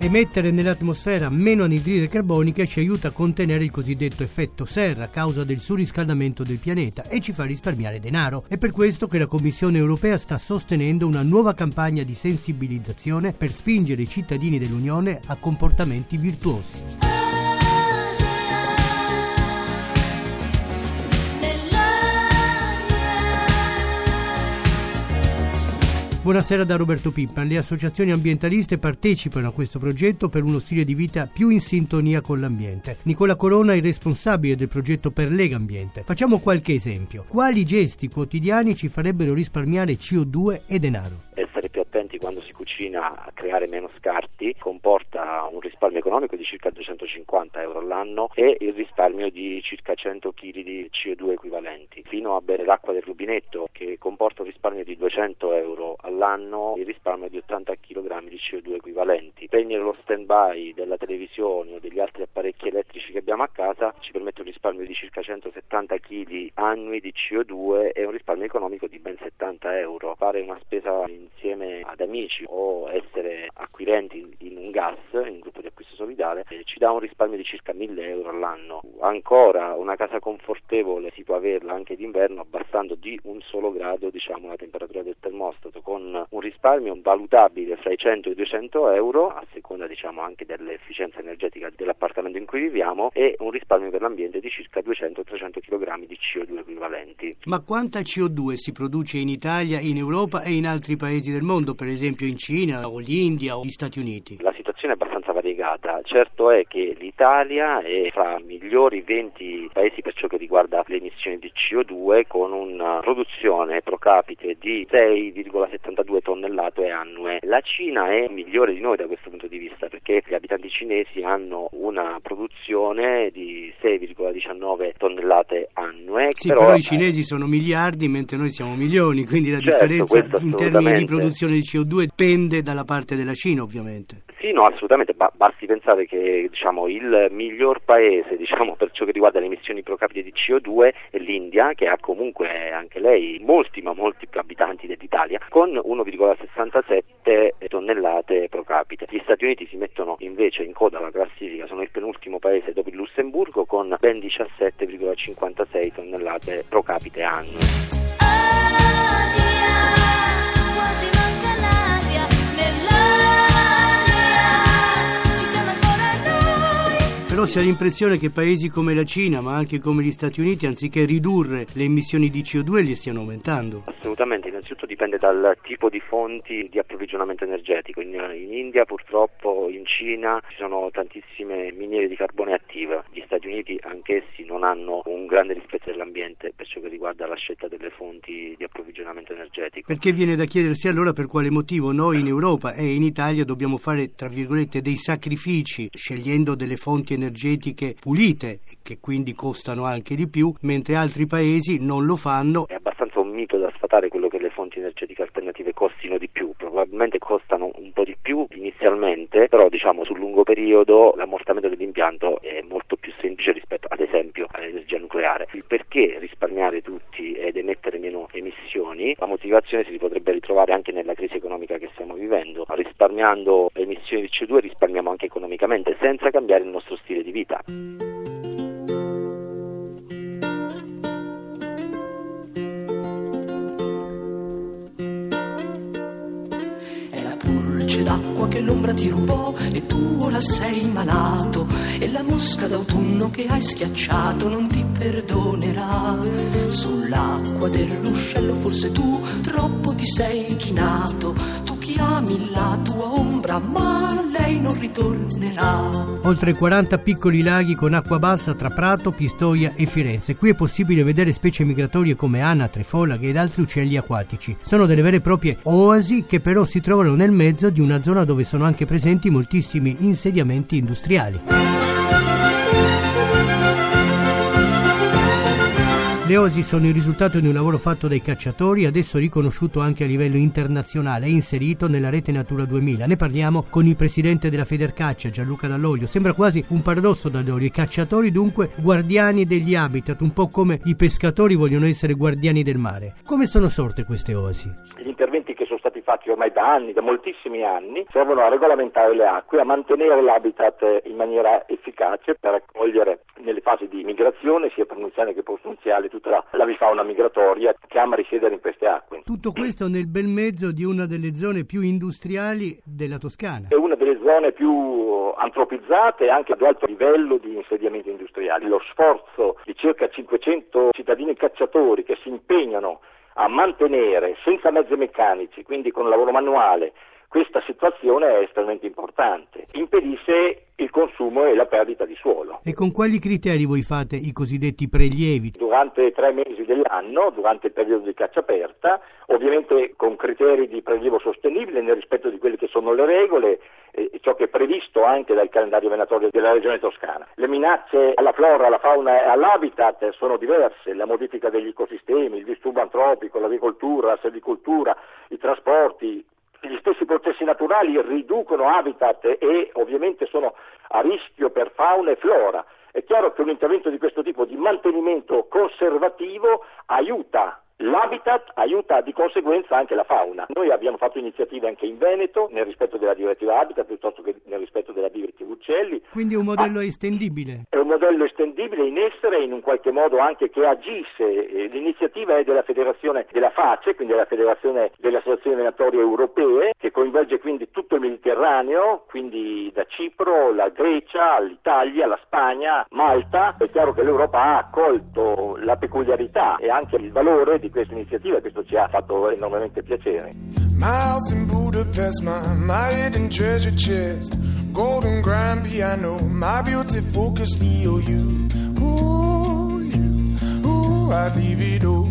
Emettere nell'atmosfera meno anidride carbonica ci aiuta a contenere il cosiddetto effetto serra a causa del surriscaldamento del pianeta e ci fa risparmiare denaro. È per questo che la Commissione europea sta sostenendo una nuova campagna di sensibilizzazione per spingere i cittadini dell'Unione a comportamenti virtuosi. Buonasera da Roberto Pippan. Le associazioni ambientaliste partecipano a questo progetto per uno stile di vita più in sintonia con l'ambiente. Nicola Corona è il responsabile del progetto per Lega Ambiente. Facciamo qualche esempio. Quali gesti quotidiani ci farebbero risparmiare CO2 e denaro? Essere più attenti quando si cucina a creare meno scarti comporta un risparmio economico di circa 250 euro all'anno e il risparmio di circa 100 kg di CO2 equivalenti, fino a bere l'acqua del rubinetto che comporta un risparmio di 200 euro all'anno e il risparmio di 80 kg di CO2 equivalenti. Spegnere lo stand by della televisione o degli altri apparecchi elettrici che abbiamo a casa ci permette un risparmio di circa 170 kg annui di CO2 e un risparmio economico di ben 70 euro. Fare una spesa insieme ad amici o essere acquirenti in un gas, in un gruppo di acquisto solidale, eh, ci dà un risparmio di circa 1000 euro all'anno. Ancora una casa confortevole si può averla anche d'inverno abbassando di un solo grado diciamo, la temperatura del termostato con un risparmio valutabile fra i 100 e i 200 euro a seconda diciamo, anche dell'efficienza energetica dell'appartamento in cui viviamo e un risparmio per l'ambiente di circa 200-300 kg di CO2 equivalenti. Ma quanta CO2 si produce in Italia, in Europa e in altri paesi del mondo, per esempio in Cina o l'India o gli Stati Uniti? La situazione è abbastanza variegata. Certo è che l'Italia è fra i migliori 20 paesi per ciò che riguarda le emissioni di CO2 con una produzione pro capite di 6,72 tonnellate annue. La Cina è migliore di noi da questo punto di vista perché gli abitanti cinesi hanno una produzione di 6,19 tonnellate annue. Sì, però, però i cinesi sono miliardi mentre noi siamo milioni, quindi la certo, differenza in termini di produzione di CO2 pende dalla parte della Cina ovviamente. Sì, no, assolutamente, ba- basti pensare che diciamo, il miglior paese diciamo, per ciò che riguarda le emissioni pro capite di CO2 è l'India, che ha comunque anche lei molti ma molti più abitanti dell'Italia, con 1,67 tonnellate pro capite. Gli Stati Uniti si mettono invece in coda alla classifica, sono il penultimo paese dopo il Lussemburgo con ben 17,56 tonnellate pro capite annue. Però si ha l'impressione che paesi come la Cina, ma anche come gli Stati Uniti, anziché ridurre le emissioni di CO2, le stiano aumentando. Assolutamente, innanzitutto dipende dal tipo di fonti di approvvigionamento energetico. In, in India purtroppo, in Cina ci sono tantissime miniere di carbone attive. Gli Stati Uniti anch'essi non hanno un grande rispetto dell'ambiente per ciò che riguarda la scelta delle fonti di approvvigionamento energetico. Perché viene da chiedersi allora per quale motivo noi in Europa e in Italia dobbiamo fare, tra virgolette, dei sacrifici scegliendo delle fonti energetiche energetiche pulite, che quindi costano anche di più, mentre altri paesi non lo fanno. È abbastanza un mito da sfatare quello che le fonti energetiche alternative costino di più, probabilmente costano un po' di più inizialmente, però diciamo sul lungo periodo l'ammortamento dell'impianto è molto più semplice rispetto ad esempio all'energia nucleare. Il perché risparmiare tutti ed emettere meno emissioni, la motivazione si potrebbe ritrovare anche nella crisi economica che stiamo vivendo. Risparmiando emissioni di CO2 risparmiamo anche economicamente senza cambiare il nostro stile di vita. d'acqua che l'ombra ti rubò e tu ora sei malato e la mosca d'autunno che hai schiacciato non ti perdonerà. Sull'acqua del ruscello forse tu troppo ti sei chinato, tu chiami la tua ombra ma lei non ritornerà. Oltre 40 piccoli laghi con acqua bassa tra Prato, Pistoia e Firenze. Qui è possibile vedere specie migratorie come anatre, folaghe ed altri uccelli acquatici. Sono delle vere e proprie oasi che però si trovano nel mezzo di una zona dove sono anche presenti moltissimi insediamenti industriali. Le osi sono il risultato di un lavoro fatto dai cacciatori, adesso riconosciuto anche a livello internazionale e inserito nella rete Natura 2000. Ne parliamo con il presidente della Federcaccia, Gianluca Dall'Olio. Sembra quasi un paradosso Dall'Olio. I cacciatori dunque guardiani degli habitat, un po' come i pescatori vogliono essere guardiani del mare. Come sono sorte queste osi? Gli interventi che sono stati fatti ormai da anni, da moltissimi anni, servono a regolamentare le acque, a mantenere l'habitat in maniera efficace per accogliere nelle fasi di migrazione, sia prenunziale che postnunziale, tutta la, la bifauna migratoria che ama risiedere in queste acque. Tutto questo nel bel mezzo di una delle zone più industriali della Toscana. È una delle zone più antropizzate e anche ad alto livello di insediamenti industriali. Lo sforzo di circa 500 cittadini cacciatori che si impegnano a mantenere senza mezzi meccanici, quindi con lavoro manuale, questa situazione è estremamente importante. Impedisce il consumo e la perdita di suolo. E con quali criteri voi fate i cosiddetti prelievi? Durante tre mesi dell'anno, durante il periodo di caccia aperta, ovviamente con criteri di prelievo sostenibile nel rispetto di quelle che sono le regole, eh, ciò che è previsto anche dal calendario venatorio della regione toscana. Le minacce alla flora, alla fauna e all'habitat sono diverse, la modifica degli ecosistemi, il disturbo antropico, l'agricoltura, la selvicoltura, i trasporti, gli stessi processi naturali riducono habitat e ovviamente sono a rischio per fauna e flora. È chiaro che un intervento di questo tipo di mantenimento conservativo aiuta L'habitat aiuta di conseguenza anche la fauna. Noi abbiamo fatto iniziative anche in Veneto nel rispetto della direttiva Habitat piuttosto che nel rispetto della direttiva Uccelli. Quindi è un modello ah, estendibile. È un modello estendibile in essere in un qualche modo anche che agisse. L'iniziativa è della Federazione della FACE, quindi della Federazione delle Associazioni Venatorie Europee, che coinvolge quindi tutto il Mediterraneo, quindi da Cipro, la Grecia, l'Italia, la Spagna, Malta. È chiaro che l'Europa ha accolto la peculiarità e anche il valore di di questa iniziativa questo ci ha fatto enormemente piacere. House in Budapest, my, my hidden treasure chest, golden grand piano, my beauty focus EOU. Ooh, you, ooh, I'd leave it all.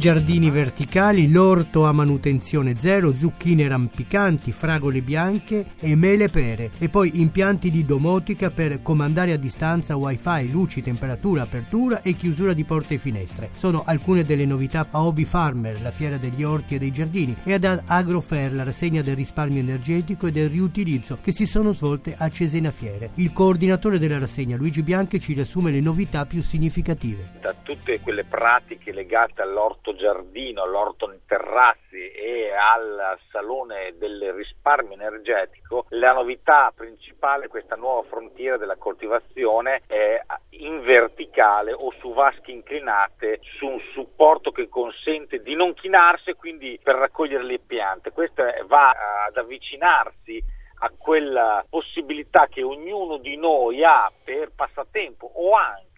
Giardini verticali, l'orto a manutenzione zero, zucchine rampicanti, fragole bianche e mele pere e poi impianti di domotica per comandare a distanza wifi, luci, temperatura, apertura e chiusura di porte e finestre. Sono alcune delle novità a Hobby Farmer, la fiera degli orti e dei giardini, e ad Agrofair, la rassegna del risparmio energetico e del riutilizzo che si sono svolte a Cesena Fiere. Il coordinatore della rassegna, Luigi Bianchi, ci riassume le novità più significative. Da tutte quelle pratiche legate all'orto all'orto giardino, all'orto in terrazzi e al salone del risparmio energetico, la novità principale è questa nuova frontiera della coltivazione è in verticale o su vasche inclinate su un supporto che consente di non chinarsi e quindi per raccogliere le piante. Questo va ad avvicinarsi a quella possibilità che ognuno di noi ha per passatempo o anche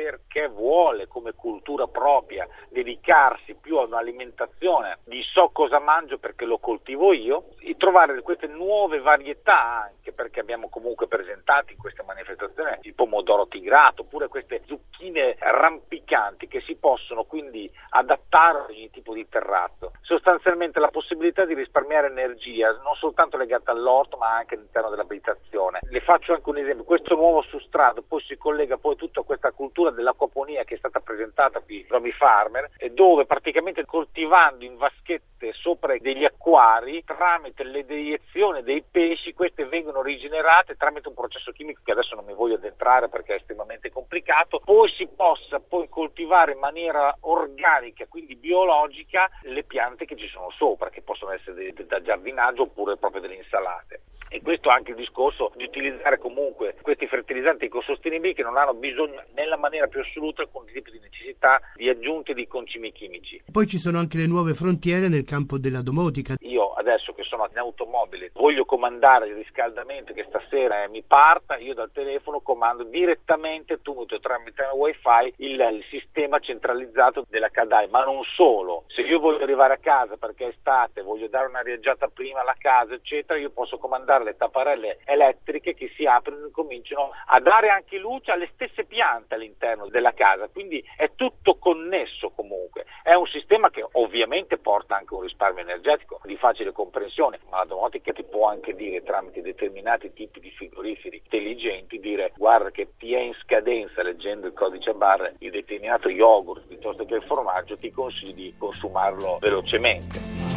perché vuole come cultura propria dedicarsi più a un'alimentazione di so cosa mangio perché lo coltivo io, e trovare queste nuove varietà anche perché abbiamo comunque presentato in questa manifestazione il pomodoro tigrato oppure queste zucchine rampicanti che si possono quindi adattare a ogni tipo di terrazzo. Sostanzialmente la possibilità di risparmiare energia non soltanto legata all'orto ma anche all'interno dell'abitazione. Le faccio anche un esempio, questo nuovo sustrato poi si collega poi tutta questa cultura dell'acquaponia che è stata presentata qui Romy Farmer dove praticamente coltivando in vaschette sopra degli acquari tramite le deiezioni dei pesci queste vengono rigenerate tramite un processo chimico che adesso non mi voglio addentrare perché è estremamente complicato poi si possa poi coltivare in maniera organica quindi biologica le piante che ci sono sopra che possono essere da giardinaggio oppure proprio delle insalate e questo anche il discorso di utilizzare comunque questi fertilizzanti ecosostenibili che non hanno bisogno nella maniera più assoluta alcun tipo di necessità di aggiunte di concimi chimici. Poi ci sono anche le nuove frontiere nel campo della domotica. Io adesso che sono in automobile voglio comandare il riscaldamento che stasera mi parta, io dal telefono comando direttamente tutto tramite wifi il, il sistema centralizzato della Cadai, ma non solo. Se io voglio arrivare a casa perché è estate, voglio dare una riaggiata prima alla casa, eccetera, io posso comandare le tapparelle elettriche che si aprono e cominciano a dare anche luce alle stesse piante all'interno della casa, quindi è tutto connesso comunque. È un sistema che ovviamente porta anche un risparmio energetico di facile comprensione, ma la domotica ti può anche dire tramite determinati tipi di frigoriferi intelligenti, dire guarda che ti è in scadenza leggendo il codice a barre il determinato yogurt piuttosto che il formaggio, ti consigli di consumarlo velocemente.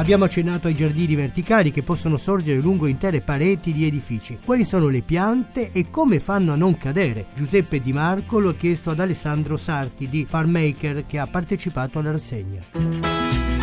Abbiamo accennato ai giardini verticali che possono sorgere lungo intere pareti di edifici. Quali sono le piante e come fanno a non cadere? Giuseppe Di Marco lo ha chiesto ad Alessandro Sarti di Farmaker che ha partecipato alla rassegna.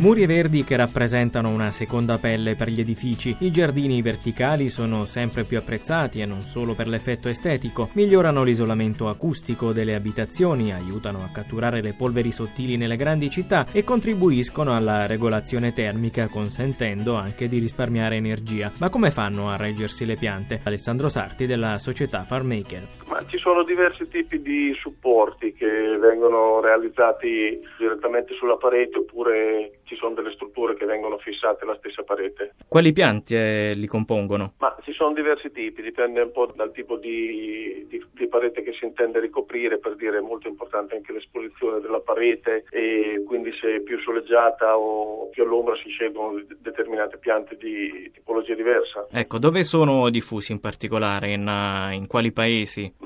Muri verdi che rappresentano una seconda pelle per gli edifici. I giardini verticali sono sempre più apprezzati e non solo per l'effetto estetico, migliorano l'isolamento acustico delle abitazioni, aiutano a catturare le polveri sottili nelle grandi città e contribuiscono alla regolazione termica consentendo anche di risparmiare energia. Ma come fanno a reggersi le piante? Alessandro Sarti della società Farmaker. Ma ci sono diversi tipi di supporti che vengono realizzati direttamente sulla parete oppure ci sono delle strutture che vengono fissate alla stessa parete. Quali piante li compongono? Ma ci sono diversi tipi, dipende un po' dal tipo di, di, di parete che si intende ricoprire, per dire è molto importante anche l'esposizione della parete e quindi se è più soleggiata o più all'ombra si scelgono determinate piante di tipologia diversa. Ecco, dove sono diffusi in particolare, in, in quali paesi?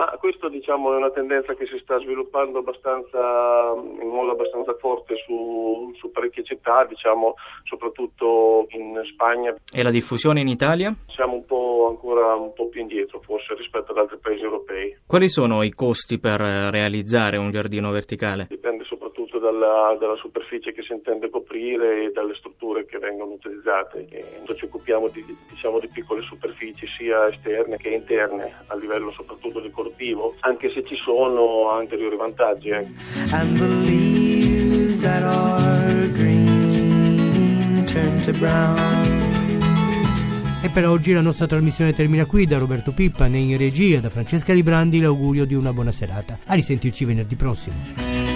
Diciamo, è una tendenza che si sta sviluppando abbastanza, in modo abbastanza forte su, su parecchie città, diciamo, soprattutto in Spagna. E la diffusione in Italia? Siamo un po' ancora un po' più indietro forse rispetto ad altri paesi europei. Quali sono i costi per realizzare un giardino verticale? Dipende dalla, dalla superficie che si intende coprire e dalle strutture che vengono utilizzate. E ci occupiamo di, diciamo, di piccole superfici sia esterne che interne a livello soprattutto decorativo, anche se ci sono anteriori vantaggi. Eh. And the leaves that are green turn to brown. E per oggi la nostra trasmissione termina qui. Da Roberto Pippa, né in regia, da Francesca Librandi, l'augurio di una buona serata. A risentirci venerdì prossimo.